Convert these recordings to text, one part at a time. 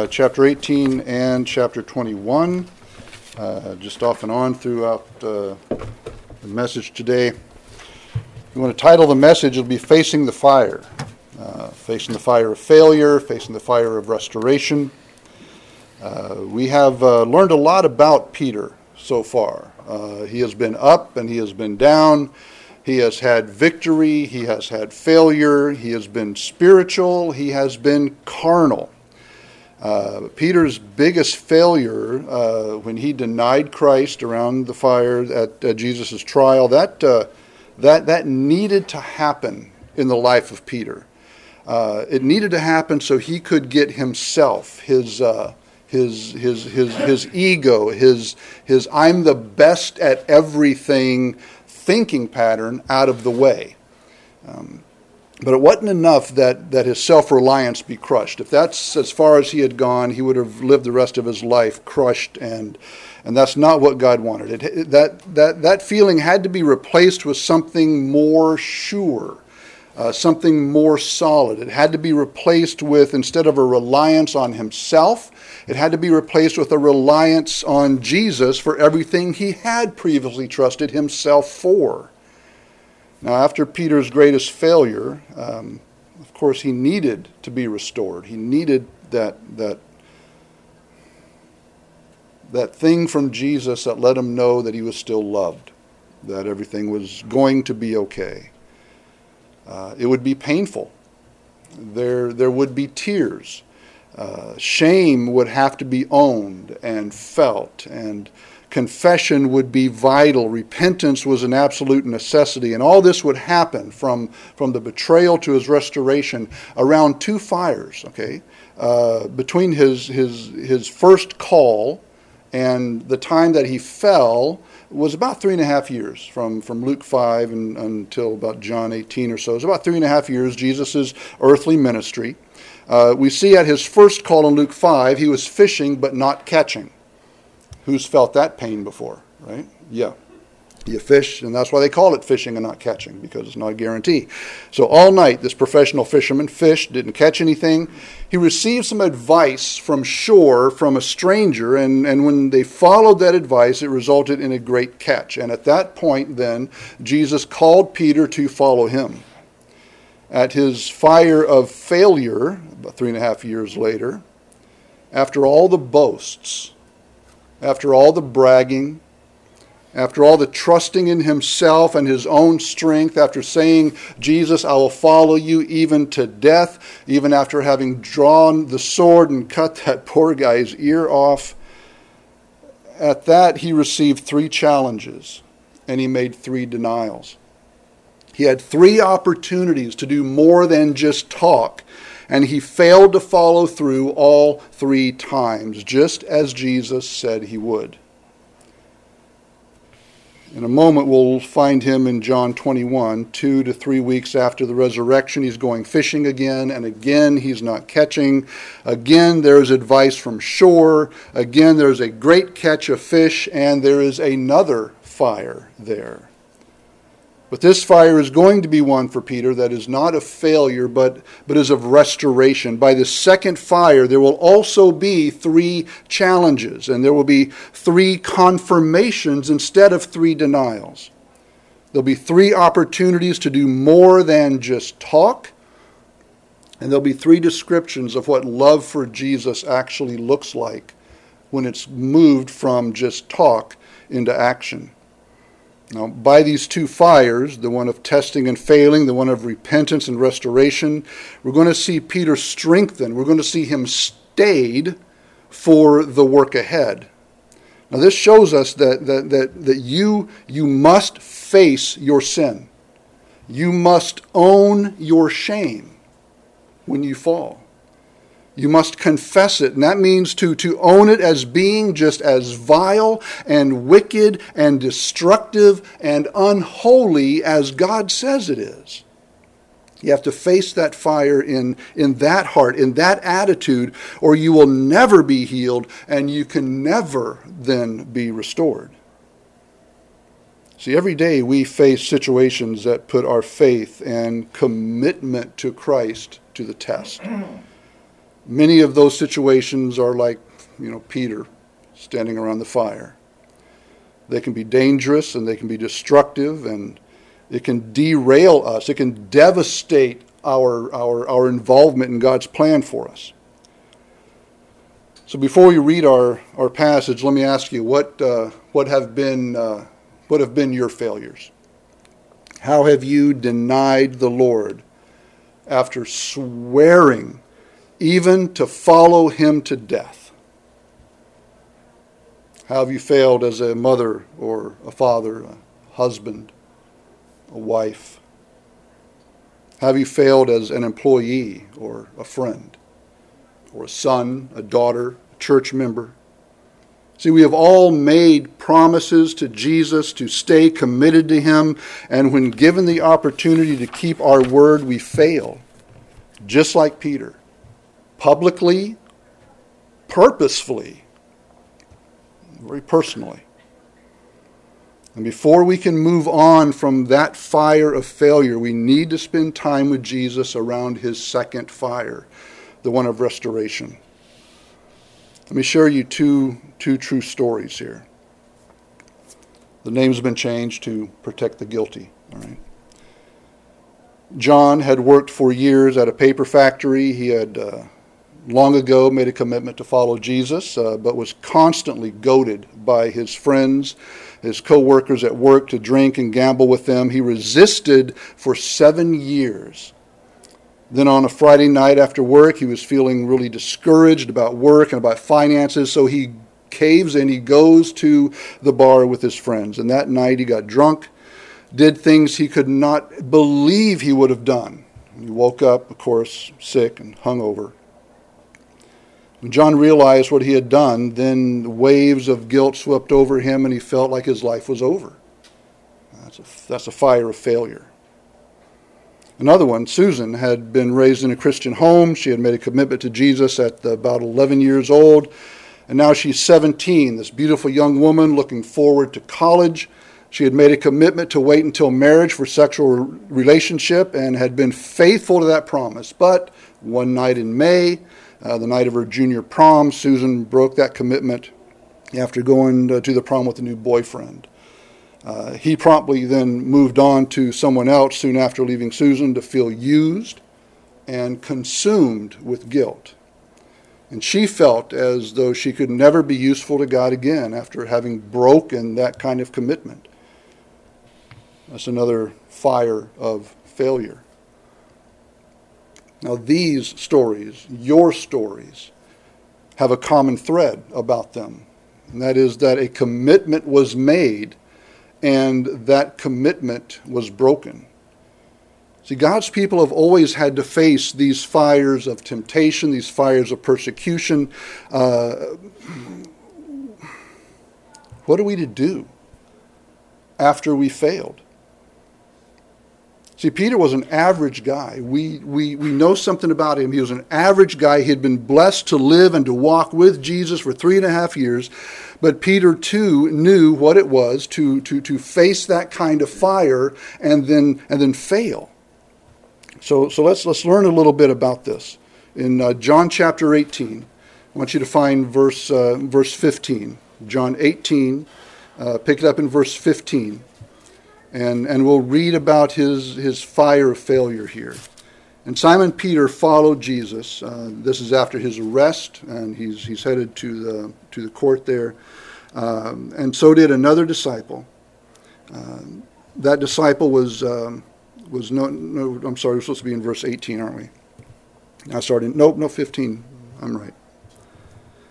Uh, chapter 18 and chapter 21, uh, just off and on throughout uh, the message today. You want to title the message, it'll be Facing the Fire. Uh, facing the fire of failure, facing the fire of restoration. Uh, we have learned a lot about Peter so far. he has been up and he has been down. He has had victory, he has had failure, he has been spiritual, he has been carnal. Uh, Peter's biggest failure uh, when he denied Christ around the fire at, at Jesus' trial, that, uh, that, that needed to happen in the life of Peter. Uh, it needed to happen so he could get himself, his, uh, his, his, his, his ego, his, his I'm the best at everything thinking pattern out of the way. Um, but it wasn't enough that, that his self reliance be crushed. If that's as far as he had gone, he would have lived the rest of his life crushed, and, and that's not what God wanted. It, that, that, that feeling had to be replaced with something more sure, uh, something more solid. It had to be replaced with, instead of a reliance on himself, it had to be replaced with a reliance on Jesus for everything he had previously trusted himself for. Now, after Peter's greatest failure, um, of course, he needed to be restored. He needed that, that, that thing from Jesus that let him know that he was still loved, that everything was going to be okay. Uh, it would be painful. There, there would be tears. Uh, shame would have to be owned and felt, and confession would be vital. Repentance was an absolute necessity. And all this would happen from, from the betrayal to his restoration around two fires, okay? Uh, between his, his, his first call and the time that he fell was about three and a half years from, from Luke 5 and, until about John 18 or so. It was about three and a half years, Jesus' earthly ministry. Uh, we see at his first call in Luke 5, he was fishing but not catching. Who's felt that pain before, right? Yeah. You fish, and that's why they call it fishing and not catching, because it's not a guarantee. So all night, this professional fisherman fished, didn't catch anything. He received some advice from shore from a stranger, and, and when they followed that advice, it resulted in a great catch. And at that point, then, Jesus called Peter to follow him. At his fire of failure, about three and a half years later, after all the boasts, after all the bragging, after all the trusting in himself and his own strength, after saying, Jesus, I will follow you even to death, even after having drawn the sword and cut that poor guy's ear off, at that he received three challenges and he made three denials. He had three opportunities to do more than just talk and he failed to follow through all three times, just as Jesus said he would. In a moment, we'll find him in John 21, two to three weeks after the resurrection. He's going fishing again, and again, he's not catching. Again, there's advice from shore. Again, there's a great catch of fish, and there is another fire there. But this fire is going to be one for Peter that is not of failure, but, but is of restoration. By the second fire, there will also be three challenges, and there will be three confirmations instead of three denials. There'll be three opportunities to do more than just talk, and there'll be three descriptions of what love for Jesus actually looks like when it's moved from just talk into action. Now, by these two fires, the one of testing and failing, the one of repentance and restoration, we're going to see Peter strengthened. We're going to see him stayed for the work ahead. Now, this shows us that, that, that, that you, you must face your sin. You must own your shame when you fall. You must confess it. And that means to, to own it as being just as vile and wicked and destructive and unholy as God says it is. You have to face that fire in, in that heart, in that attitude, or you will never be healed and you can never then be restored. See, every day we face situations that put our faith and commitment to Christ to the test. Many of those situations are like, you know, Peter standing around the fire. They can be dangerous and they can be destructive and it can derail us. It can devastate our, our, our involvement in God's plan for us. So before we read our, our passage, let me ask you what, uh, what, have been, uh, what have been your failures? How have you denied the Lord after swearing even to follow him to death? How have you failed as a mother or a father, a husband, a wife? Have you failed as an employee or a friend or a son, a daughter, a church member? See, we have all made promises to Jesus to stay committed to Him, and when given the opportunity to keep our word, we fail, just like Peter, publicly, purposefully, very personally. And before we can move on from that fire of failure, we need to spend time with Jesus around His second fire, the one of restoration. Let me share you two, two true stories here. The names been changed to protect the guilty. All right. John had worked for years at a paper factory. He had uh, long ago made a commitment to follow Jesus, uh, but was constantly goaded by his friends, his co workers at work to drink and gamble with them. He resisted for seven years then on a Friday night after work, he was feeling really discouraged about work and about finances, so he caves and He goes to the bar with his friends. And that night he got drunk, did things he could not believe he would have done. He woke up, of course, sick and hungover. When John realized what he had done, then waves of guilt swept over him and he felt like his life was over. That's a, that's a fire of failure. Another one, Susan, had been raised in a Christian home. She had made a commitment to Jesus at about 11 years old. And now she's 17, this beautiful young woman looking forward to college. She had made a commitment to wait until marriage for sexual relationship and had been faithful to that promise. But one night in May, uh, the night of her junior prom, Susan broke that commitment after going uh, to the prom with a new boyfriend. Uh, he promptly then moved on to someone else soon after leaving Susan to feel used and consumed with guilt. And she felt as though she could never be useful to God again after having broken that kind of commitment. That's another fire of failure. Now, these stories, your stories, have a common thread about them, and that is that a commitment was made and that commitment was broken. See, God's people have always had to face these fires of temptation, these fires of persecution. Uh, what are we to do after we failed? See, Peter was an average guy. We, we, we know something about him. He was an average guy. He had been blessed to live and to walk with Jesus for three and a half years. But Peter, too, knew what it was to, to, to face that kind of fire and then, and then fail. So, so let's, let's learn a little bit about this. In uh, John chapter 18, I want you to find verse, uh, verse 15. John 18, uh, pick it up in verse 15 and, and we'll read about his, his fire of failure here. And Simon Peter followed Jesus. Uh, this is after his arrest, and he's, he's headed to the, to the court there. Um, and so did another disciple. Um, that disciple was, um, was no, no, I'm sorry, we're supposed to be in verse 18, aren't we? I started, nope, no, 15. I'm right.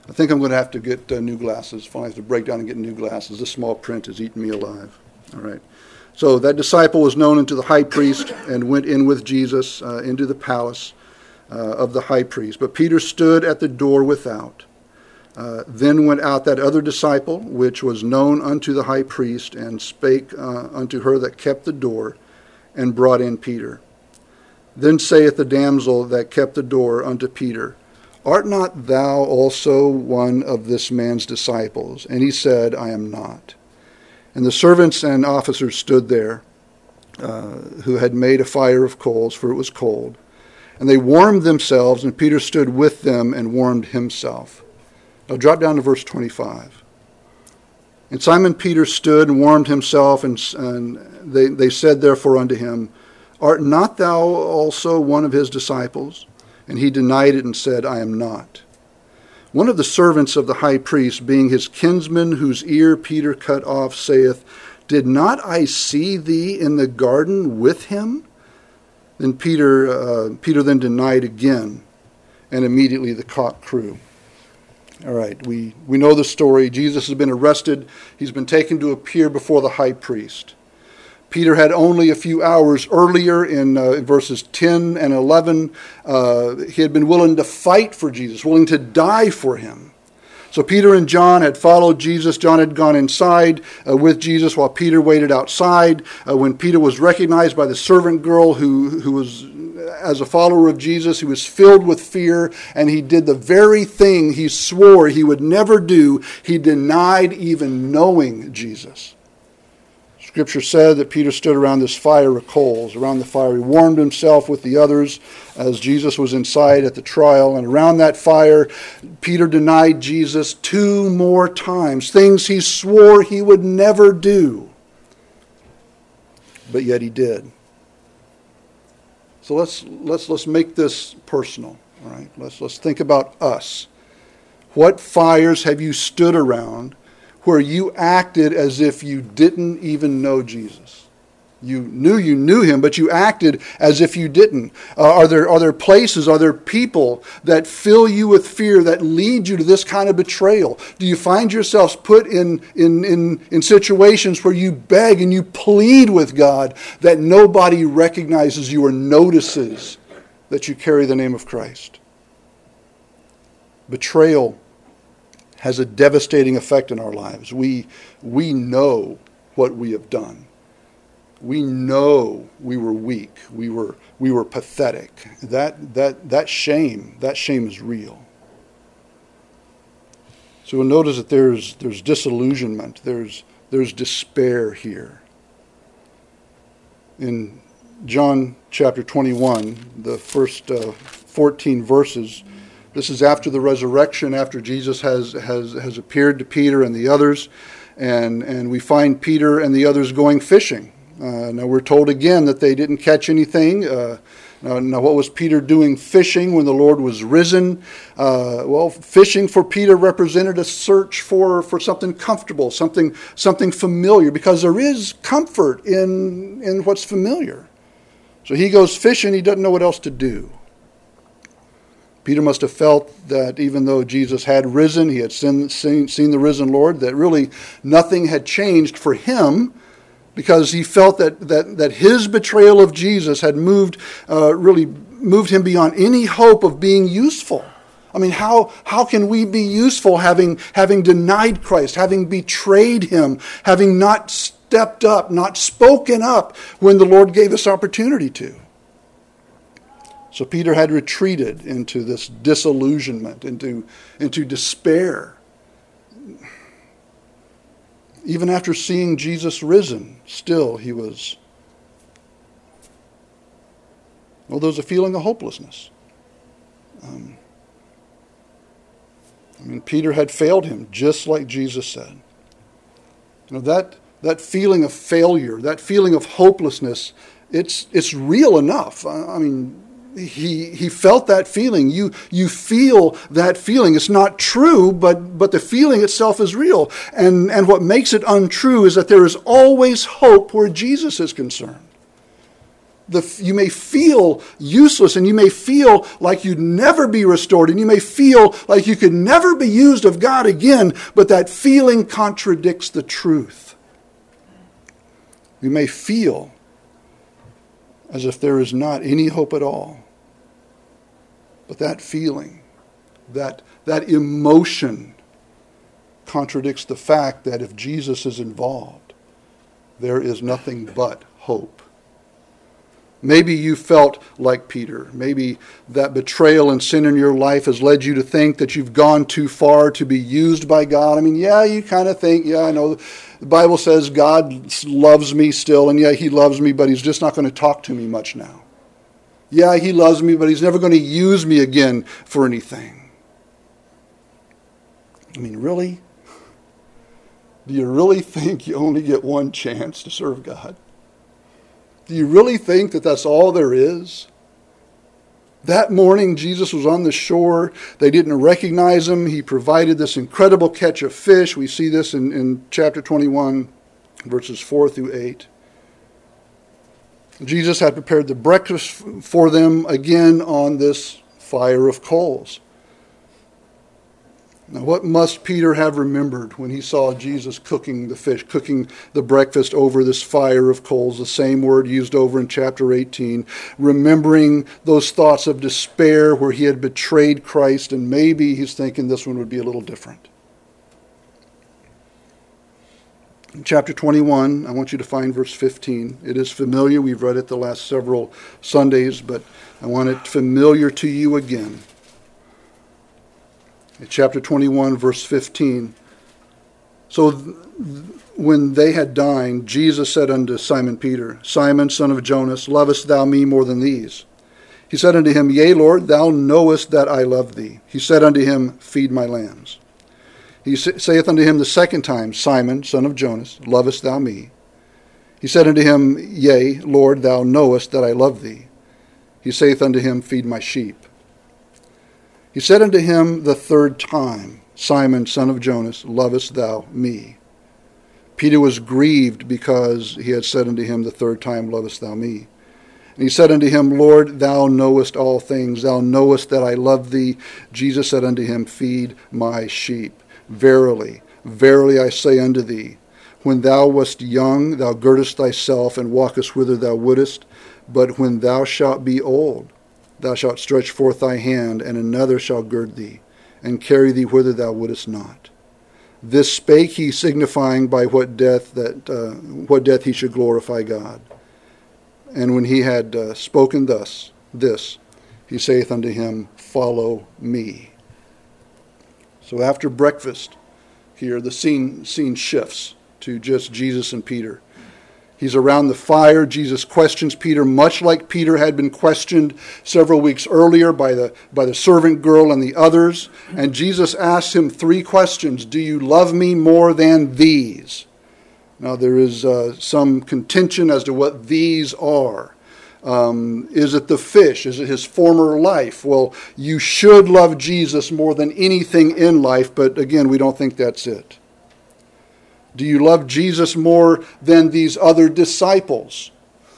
I think I'm going to have to get uh, new glasses. Finally, have to break down and get new glasses. This small print is eating me alive. All right. So that disciple was known unto the high priest and went in with Jesus uh, into the palace uh, of the high priest. But Peter stood at the door without. Uh, then went out that other disciple, which was known unto the high priest, and spake uh, unto her that kept the door, and brought in Peter. Then saith the damsel that kept the door unto Peter, Art not thou also one of this man's disciples? And he said, I am not. And the servants and officers stood there, uh, who had made a fire of coals, for it was cold. And they warmed themselves, and Peter stood with them and warmed himself. Now drop down to verse 25. And Simon Peter stood and warmed himself, and, and they, they said therefore unto him, Art not thou also one of his disciples? And he denied it and said, I am not. One of the servants of the high priest, being his kinsman, whose ear Peter cut off, saith, Did not I see thee in the garden with him? Then Peter, uh, Peter then denied again, and immediately the cock crew. All right, we, we know the story. Jesus has been arrested. He's been taken to appear before the high priest. Peter had only a few hours earlier in, uh, verses 10 and 11, uh, he had been willing to fight for Jesus, willing to die for him. So Peter and John had followed Jesus. John had gone inside uh, with Jesus while Peter waited outside. Uh, when Peter was recognized by the servant girl who, who was, as a follower of Jesus, he was filled with fear and he did the very thing he swore he would never do. He denied even knowing Jesus. Scripture said that Peter stood around this fire of coals. Around the fire, he warmed himself with the others as Jesus was inside at the trial. And around that fire, Peter denied Jesus two more times, things he swore he would never do. But yet he did. So let's, let's, let's make this personal. All right? Let's, let's think about us. What fires have you stood around where you acted as if you didn't even know Jesus. You knew you knew him, but you acted as if you didn't. Uh, are, there, are there places, are there people that fill you with fear that lead you to this kind of betrayal? Do you find yourselves put in, in, in, in situations where you beg and you plead with God that nobody recognizes you or notices that you carry the name of Christ? Betrayal has a devastating effect in our lives. We, we know what we have done. We know we were weak. We were, we were pathetic. That, that, that shame, that shame is real. So we'll notice that there's, there's disillusionment, there's, there's despair here. In John chapter 21, the first uh, 14 verses, this is after the resurrection, after Jesus has, has, has appeared to Peter and the others. And, and we find Peter and the others going fishing. Uh, now we're told again that they didn't catch anything. Uh, now, now, what was Peter doing fishing when the Lord was risen? Uh, well, fishing for Peter represented a search for, for something comfortable, something, something familiar, because there is comfort in, in what's familiar. So he goes fishing, he doesn't know what else to do. Peter must have felt that even though Jesus had risen, he had seen, seen, seen, the risen Lord, that really nothing had changed for him because he felt that, that, that his betrayal of Jesus had moved, uh, really moved him beyond any hope of being useful. I mean, how, how can we be useful having, having denied Christ, having betrayed him, having not stepped up, not spoken up when the Lord gave us opportunity to? So Peter had retreated into this disillusionment, into, into despair. Even after seeing Jesus risen, still he was. Well, there was a feeling of hopelessness. Um, I mean, Peter had failed him, just like Jesus said. You know, that, that feeling of failure, that feeling of hopelessness, it's, it's real enough. I, I mean, he he felt that feeling. You you feel that feeling. It's not true but but the feeling itself is real. And and what makes it untrue is that there is always hope where Jesus is concerned. The, you may feel useless and you may feel like you'd never be restored and you may feel like you could never be used of God again, but that feeling contradicts the truth. You may feel as if there is not any hope at all. But that feeling, that, that emotion contradicts the fact that if Jesus is involved, there is nothing but hope. Maybe you felt like Peter. Maybe that betrayal and sin in your life has led you to think that you've gone too far to be used by God. I mean, yeah, you kind of think, yeah, I know the Bible says God loves me still, and yeah, He loves me, but He's just not going to talk to me much now. Yeah, he loves me, but he's never going to use me again for anything. I mean, really? Do you really think you only get one chance to serve God? Do you really think that that's all there is? That morning, Jesus was on the shore. They didn't recognize him. He provided this incredible catch of fish. We see this in, in chapter 21, verses 4 through 8. Jesus had prepared the breakfast for them again on this fire of coals. Now, what must Peter have remembered when he saw Jesus cooking the fish, cooking the breakfast over this fire of coals, the same word used over in chapter 18, remembering those thoughts of despair where he had betrayed Christ, and maybe he's thinking this one would be a little different. In chapter 21, I want you to find verse 15. It is familiar. We've read it the last several Sundays, but I want it familiar to you again chapter 21, verse 15. So when they had dined, Jesus said unto Simon Peter, Simon, son of Jonas, lovest thou me more than these? He said unto him, Yea, Lord, thou knowest that I love thee. He said unto him, Feed my lambs. He saith unto him the second time, Simon, son of Jonas, lovest thou me? He said unto him, Yea, Lord, thou knowest that I love thee. He saith unto him, Feed my sheep. He said unto him the third time, Simon, son of Jonas, lovest thou me? Peter was grieved because he had said unto him the third time, Lovest thou me? And he said unto him, Lord, thou knowest all things. Thou knowest that I love thee. Jesus said unto him, Feed my sheep. Verily, verily I say unto thee, when thou wast young, thou girdest thyself and walkest whither thou wouldest. But when thou shalt be old, thou shalt stretch forth thy hand, and another shall gird thee, and carry thee whither thou wouldest not. This spake he, signifying by what death that uh, what death he should glorify God. And when he had uh, spoken thus, this, he saith unto him, Follow me. So after breakfast, here the scene scene shifts to just Jesus and Peter. He's around the fire. Jesus questions Peter, much like Peter had been questioned several weeks earlier by the, by the servant girl and the others. And Jesus asks him three questions Do you love me more than these? Now, there is uh, some contention as to what these are. Um, is it the fish? Is it his former life? Well, you should love Jesus more than anything in life, but again, we don't think that's it. Do you love Jesus more than these other disciples?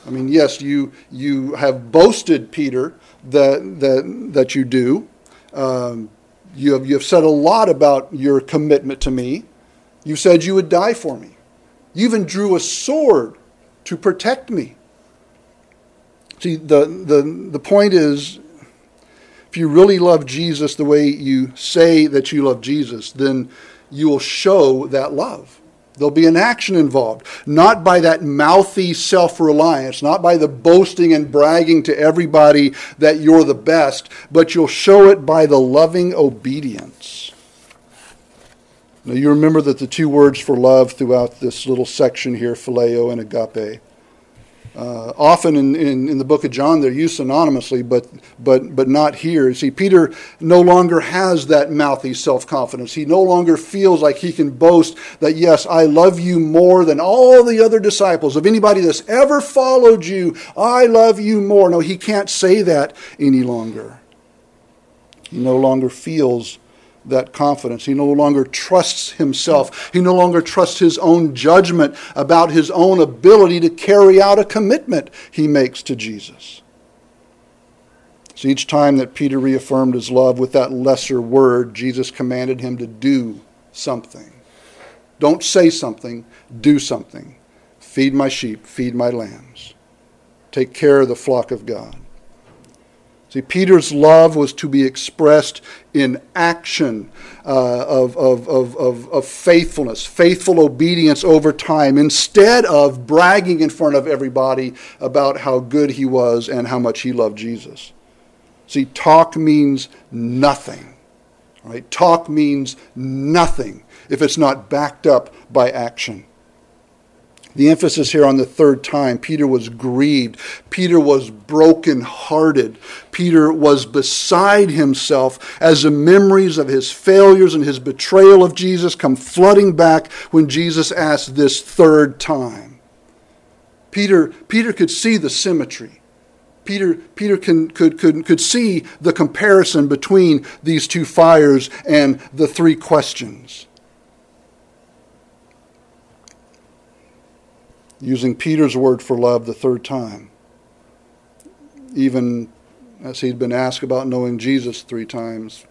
I mean, yes, you, you have boasted, Peter, that, that, that you do. Um, you, have, you have said a lot about your commitment to me. You said you would die for me. You even drew a sword to protect me. See, the, the, the point is if you really love Jesus the way you say that you love Jesus, then you will show that love. There'll be an action involved, not by that mouthy self reliance, not by the boasting and bragging to everybody that you're the best, but you'll show it by the loving obedience. Now, you remember that the two words for love throughout this little section here, phileo and agape, uh, often in, in, in, the book of John, they're used synonymously, but, but, but not here. See, Peter no longer has that mouthy self confidence. He no longer feels like he can boast that, yes, I love you more than all the other disciples. Of anybody that's ever followed you, I love you more. No, he can't say that any longer. He no longer feels that confidence. He no longer trusts himself. He no longer trusts his own judgment about his own ability to carry out a commitment he makes to Jesus. So each time that Peter reaffirmed his love with that lesser word, Jesus commanded him to do something. Don't say something, do something. Feed my sheep, feed my lambs. Take care of the flock of God. See, Peter's love was to be expressed in action uh, of, of, of, of, of faithfulness, faithful obedience over time, instead of bragging in front of everybody about how good he was and how much he loved Jesus. See, talk means nothing. Right? Talk means nothing if it's not backed up by action. The emphasis here on the third time. Peter was grieved. Peter was broken-hearted. Peter was beside himself as the memories of his failures and his betrayal of Jesus come flooding back when Jesus asked this third time. Peter, Peter could see the symmetry. Peter, Peter can, could, could, could see the comparison between these two fires and the three questions. Using Peter's word for love the third time, even as he'd been asked about knowing Jesus three times.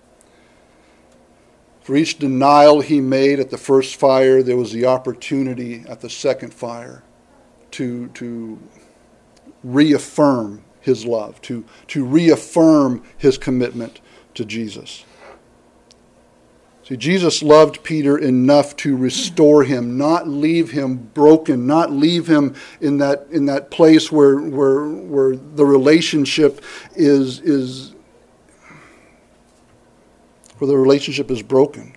For each denial he made at the first fire, there was the opportunity at the second fire to, to reaffirm his love, to, to reaffirm his commitment to Jesus. See, Jesus loved Peter enough to restore him, not leave him broken, not leave him in that, in that place where, where, where the relationship is, is where the relationship is broken.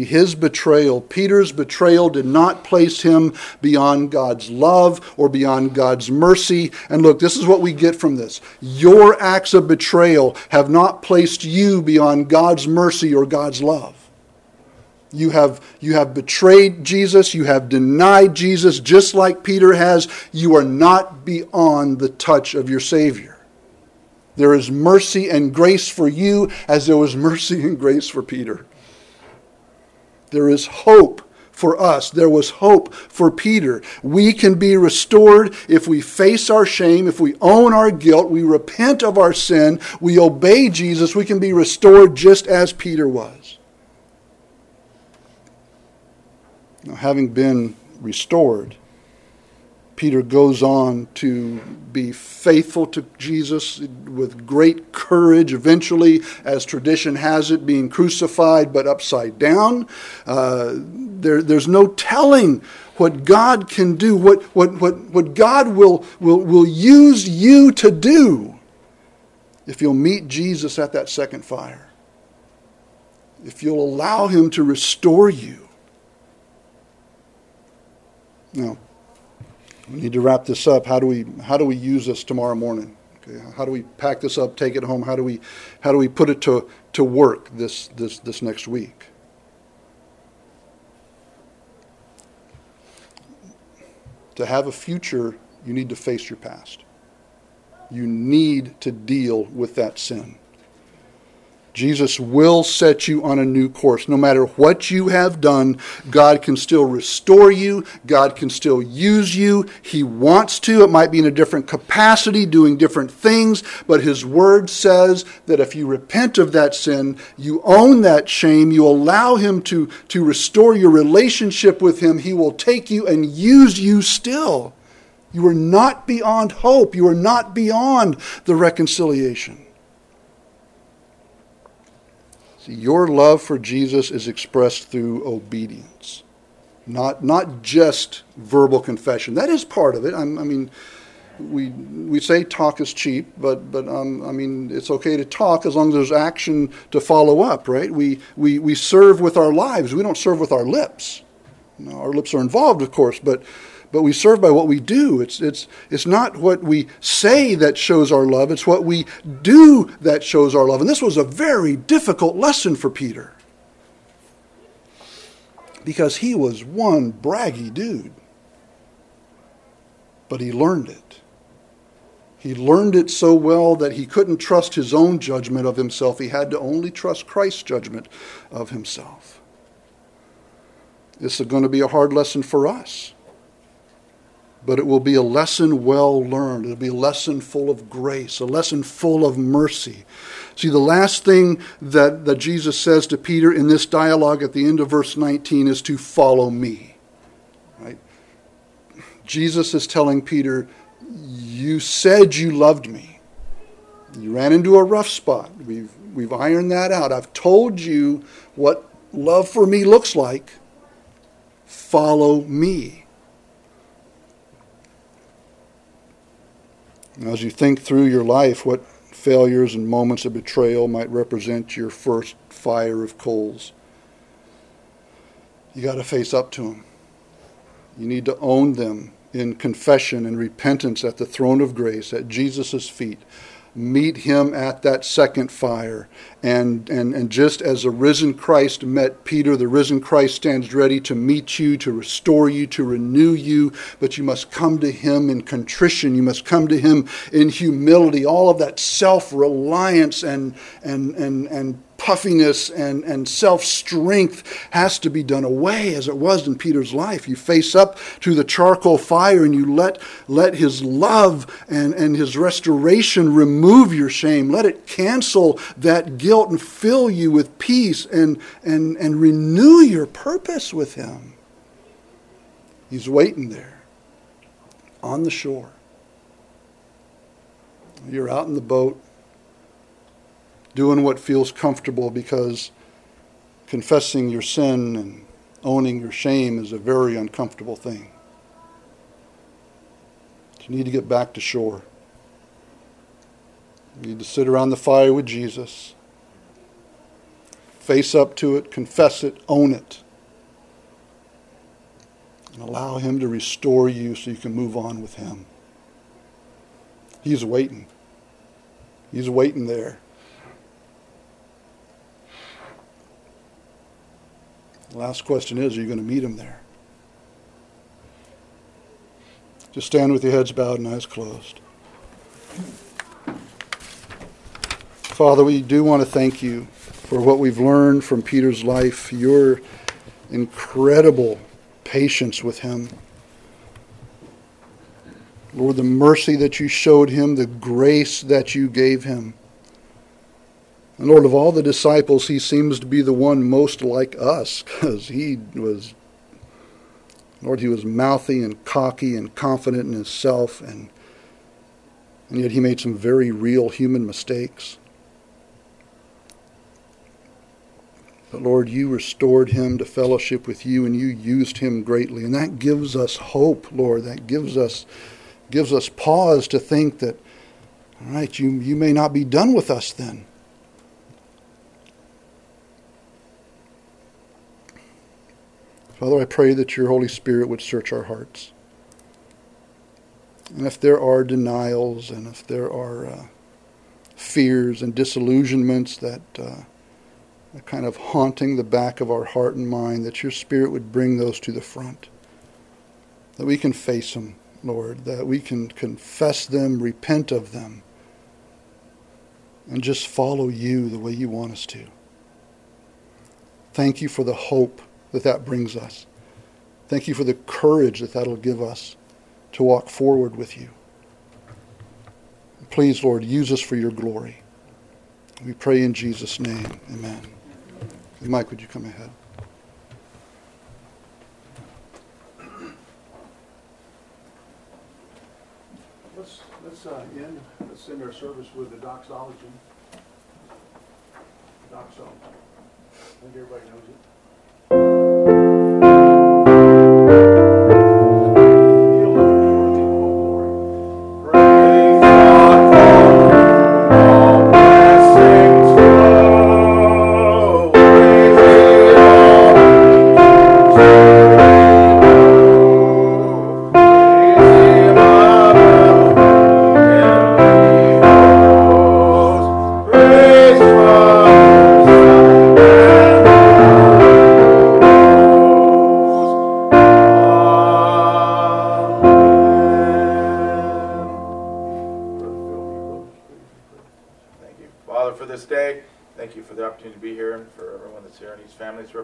His betrayal, Peter's betrayal, did not place him beyond God's love or beyond God's mercy. And look, this is what we get from this. Your acts of betrayal have not placed you beyond God's mercy or God's love. You have, you have betrayed Jesus. You have denied Jesus just like Peter has. You are not beyond the touch of your Savior. There is mercy and grace for you as there was mercy and grace for Peter. There is hope for us. There was hope for Peter. We can be restored if we face our shame, if we own our guilt, we repent of our sin, we obey Jesus, we can be restored just as Peter was. Now, having been restored, Peter goes on to be faithful to Jesus with great courage, eventually, as tradition has it, being crucified but upside down. Uh, there, there's no telling what God can do, what, what, what, what God will, will, will use you to do if you'll meet Jesus at that second fire, if you'll allow Him to restore you. Now, we need to wrap this up. How do we how do we use this tomorrow morning? Okay, how do we pack this up, take it home? How do we how do we put it to, to work this this this next week? To have a future, you need to face your past. You need to deal with that sin. Jesus will set you on a new course. No matter what you have done, God can still restore you. God can still use you. He wants to. It might be in a different capacity, doing different things, but His Word says that if you repent of that sin, you own that shame, you allow Him to, to restore your relationship with Him, He will take you and use you still. You are not beyond hope. You are not beyond the reconciliation. See, your love for Jesus is expressed through obedience, not, not just verbal confession. That is part of it. I'm, i mean, we, we say talk is cheap, but, but um, I mean, it's okay to talk as long as there's action to follow up, right? We, we, we serve with our lives, we don't serve with our lips. Now, our lips are involved, of course, but but we serve by what we do. It's, it's, it's not what we say that shows our love, it's what we do that shows our love. And this was a very difficult lesson for Peter because he was one braggy dude. But he learned it. He learned it so well that he couldn't trust his own judgment of himself. He had to only trust Christ's judgment of himself. This is going to be a hard lesson for us but it will be a lesson well learned. It'll be a lesson full of grace, a lesson full of mercy. See, the last thing that, that Jesus says to Peter in this dialogue at the end of verse 19 is to follow me. Right? Jesus is telling Peter, You said you loved me. You ran into a rough spot. We've, we've ironed that out. I've told you what love for me looks like. Follow me. As you think through your life, what failures and moments of betrayal might represent your first fire of coals, you got to face up to them. You need to own them in confession and repentance at the throne of grace at Jesus' feet meet him at that second fire. And, and, and just as the risen Christ met Peter, the risen Christ stands ready to meet you, to restore you, to renew you. But you must come to him in contrition. You must come to him in humility. All of that self reliance and, and, and, and puffiness and, and self strength has to be done away as it was in Peter's life. You face up to the charcoal fire and you let, let his love and, and his restoration remove your shame. Let it cancel that guilt and fill you with peace and, and, and renew your purpose with him. He's waiting there on the shore. You're out in the boat doing what feels comfortable because confessing your sin and owning your shame is a very uncomfortable thing. You need to get back to shore. You need to sit around the fire with Jesus, face up to it, confess it, own it, and allow Him to restore you so you can move on with Him. He's waiting. He's waiting there. Last question is, are you going to meet him there? Just stand with your heads bowed and eyes closed. Father, we do want to thank you for what we've learned from Peter's life, your incredible patience with him. Lord, the mercy that you showed him, the grace that you gave him. And Lord, of all the disciples, he seems to be the one most like us because he was, Lord, he was mouthy and cocky and confident in himself, and, and yet he made some very real human mistakes. But Lord, you restored him to fellowship with you and you used him greatly. And that gives us hope, Lord. That gives us gives us pause to think that, all right, you, you may not be done with us then. Father, I pray that your Holy Spirit would search our hearts. And if there are denials and if there are uh, fears and disillusionments that uh, are kind of haunting the back of our heart and mind, that your Spirit would bring those to the front. That we can face them, Lord, that we can confess them, repent of them, and just follow you the way you want us to. Thank you for the hope that that brings us. Thank you for the courage that that'll give us to walk forward with you. Please, Lord, use us for your glory. We pray in Jesus' name. Amen. Mike, would you come ahead? Let's, let's uh, end, let's end our service with the doxology. Doxology. I think everybody knows it.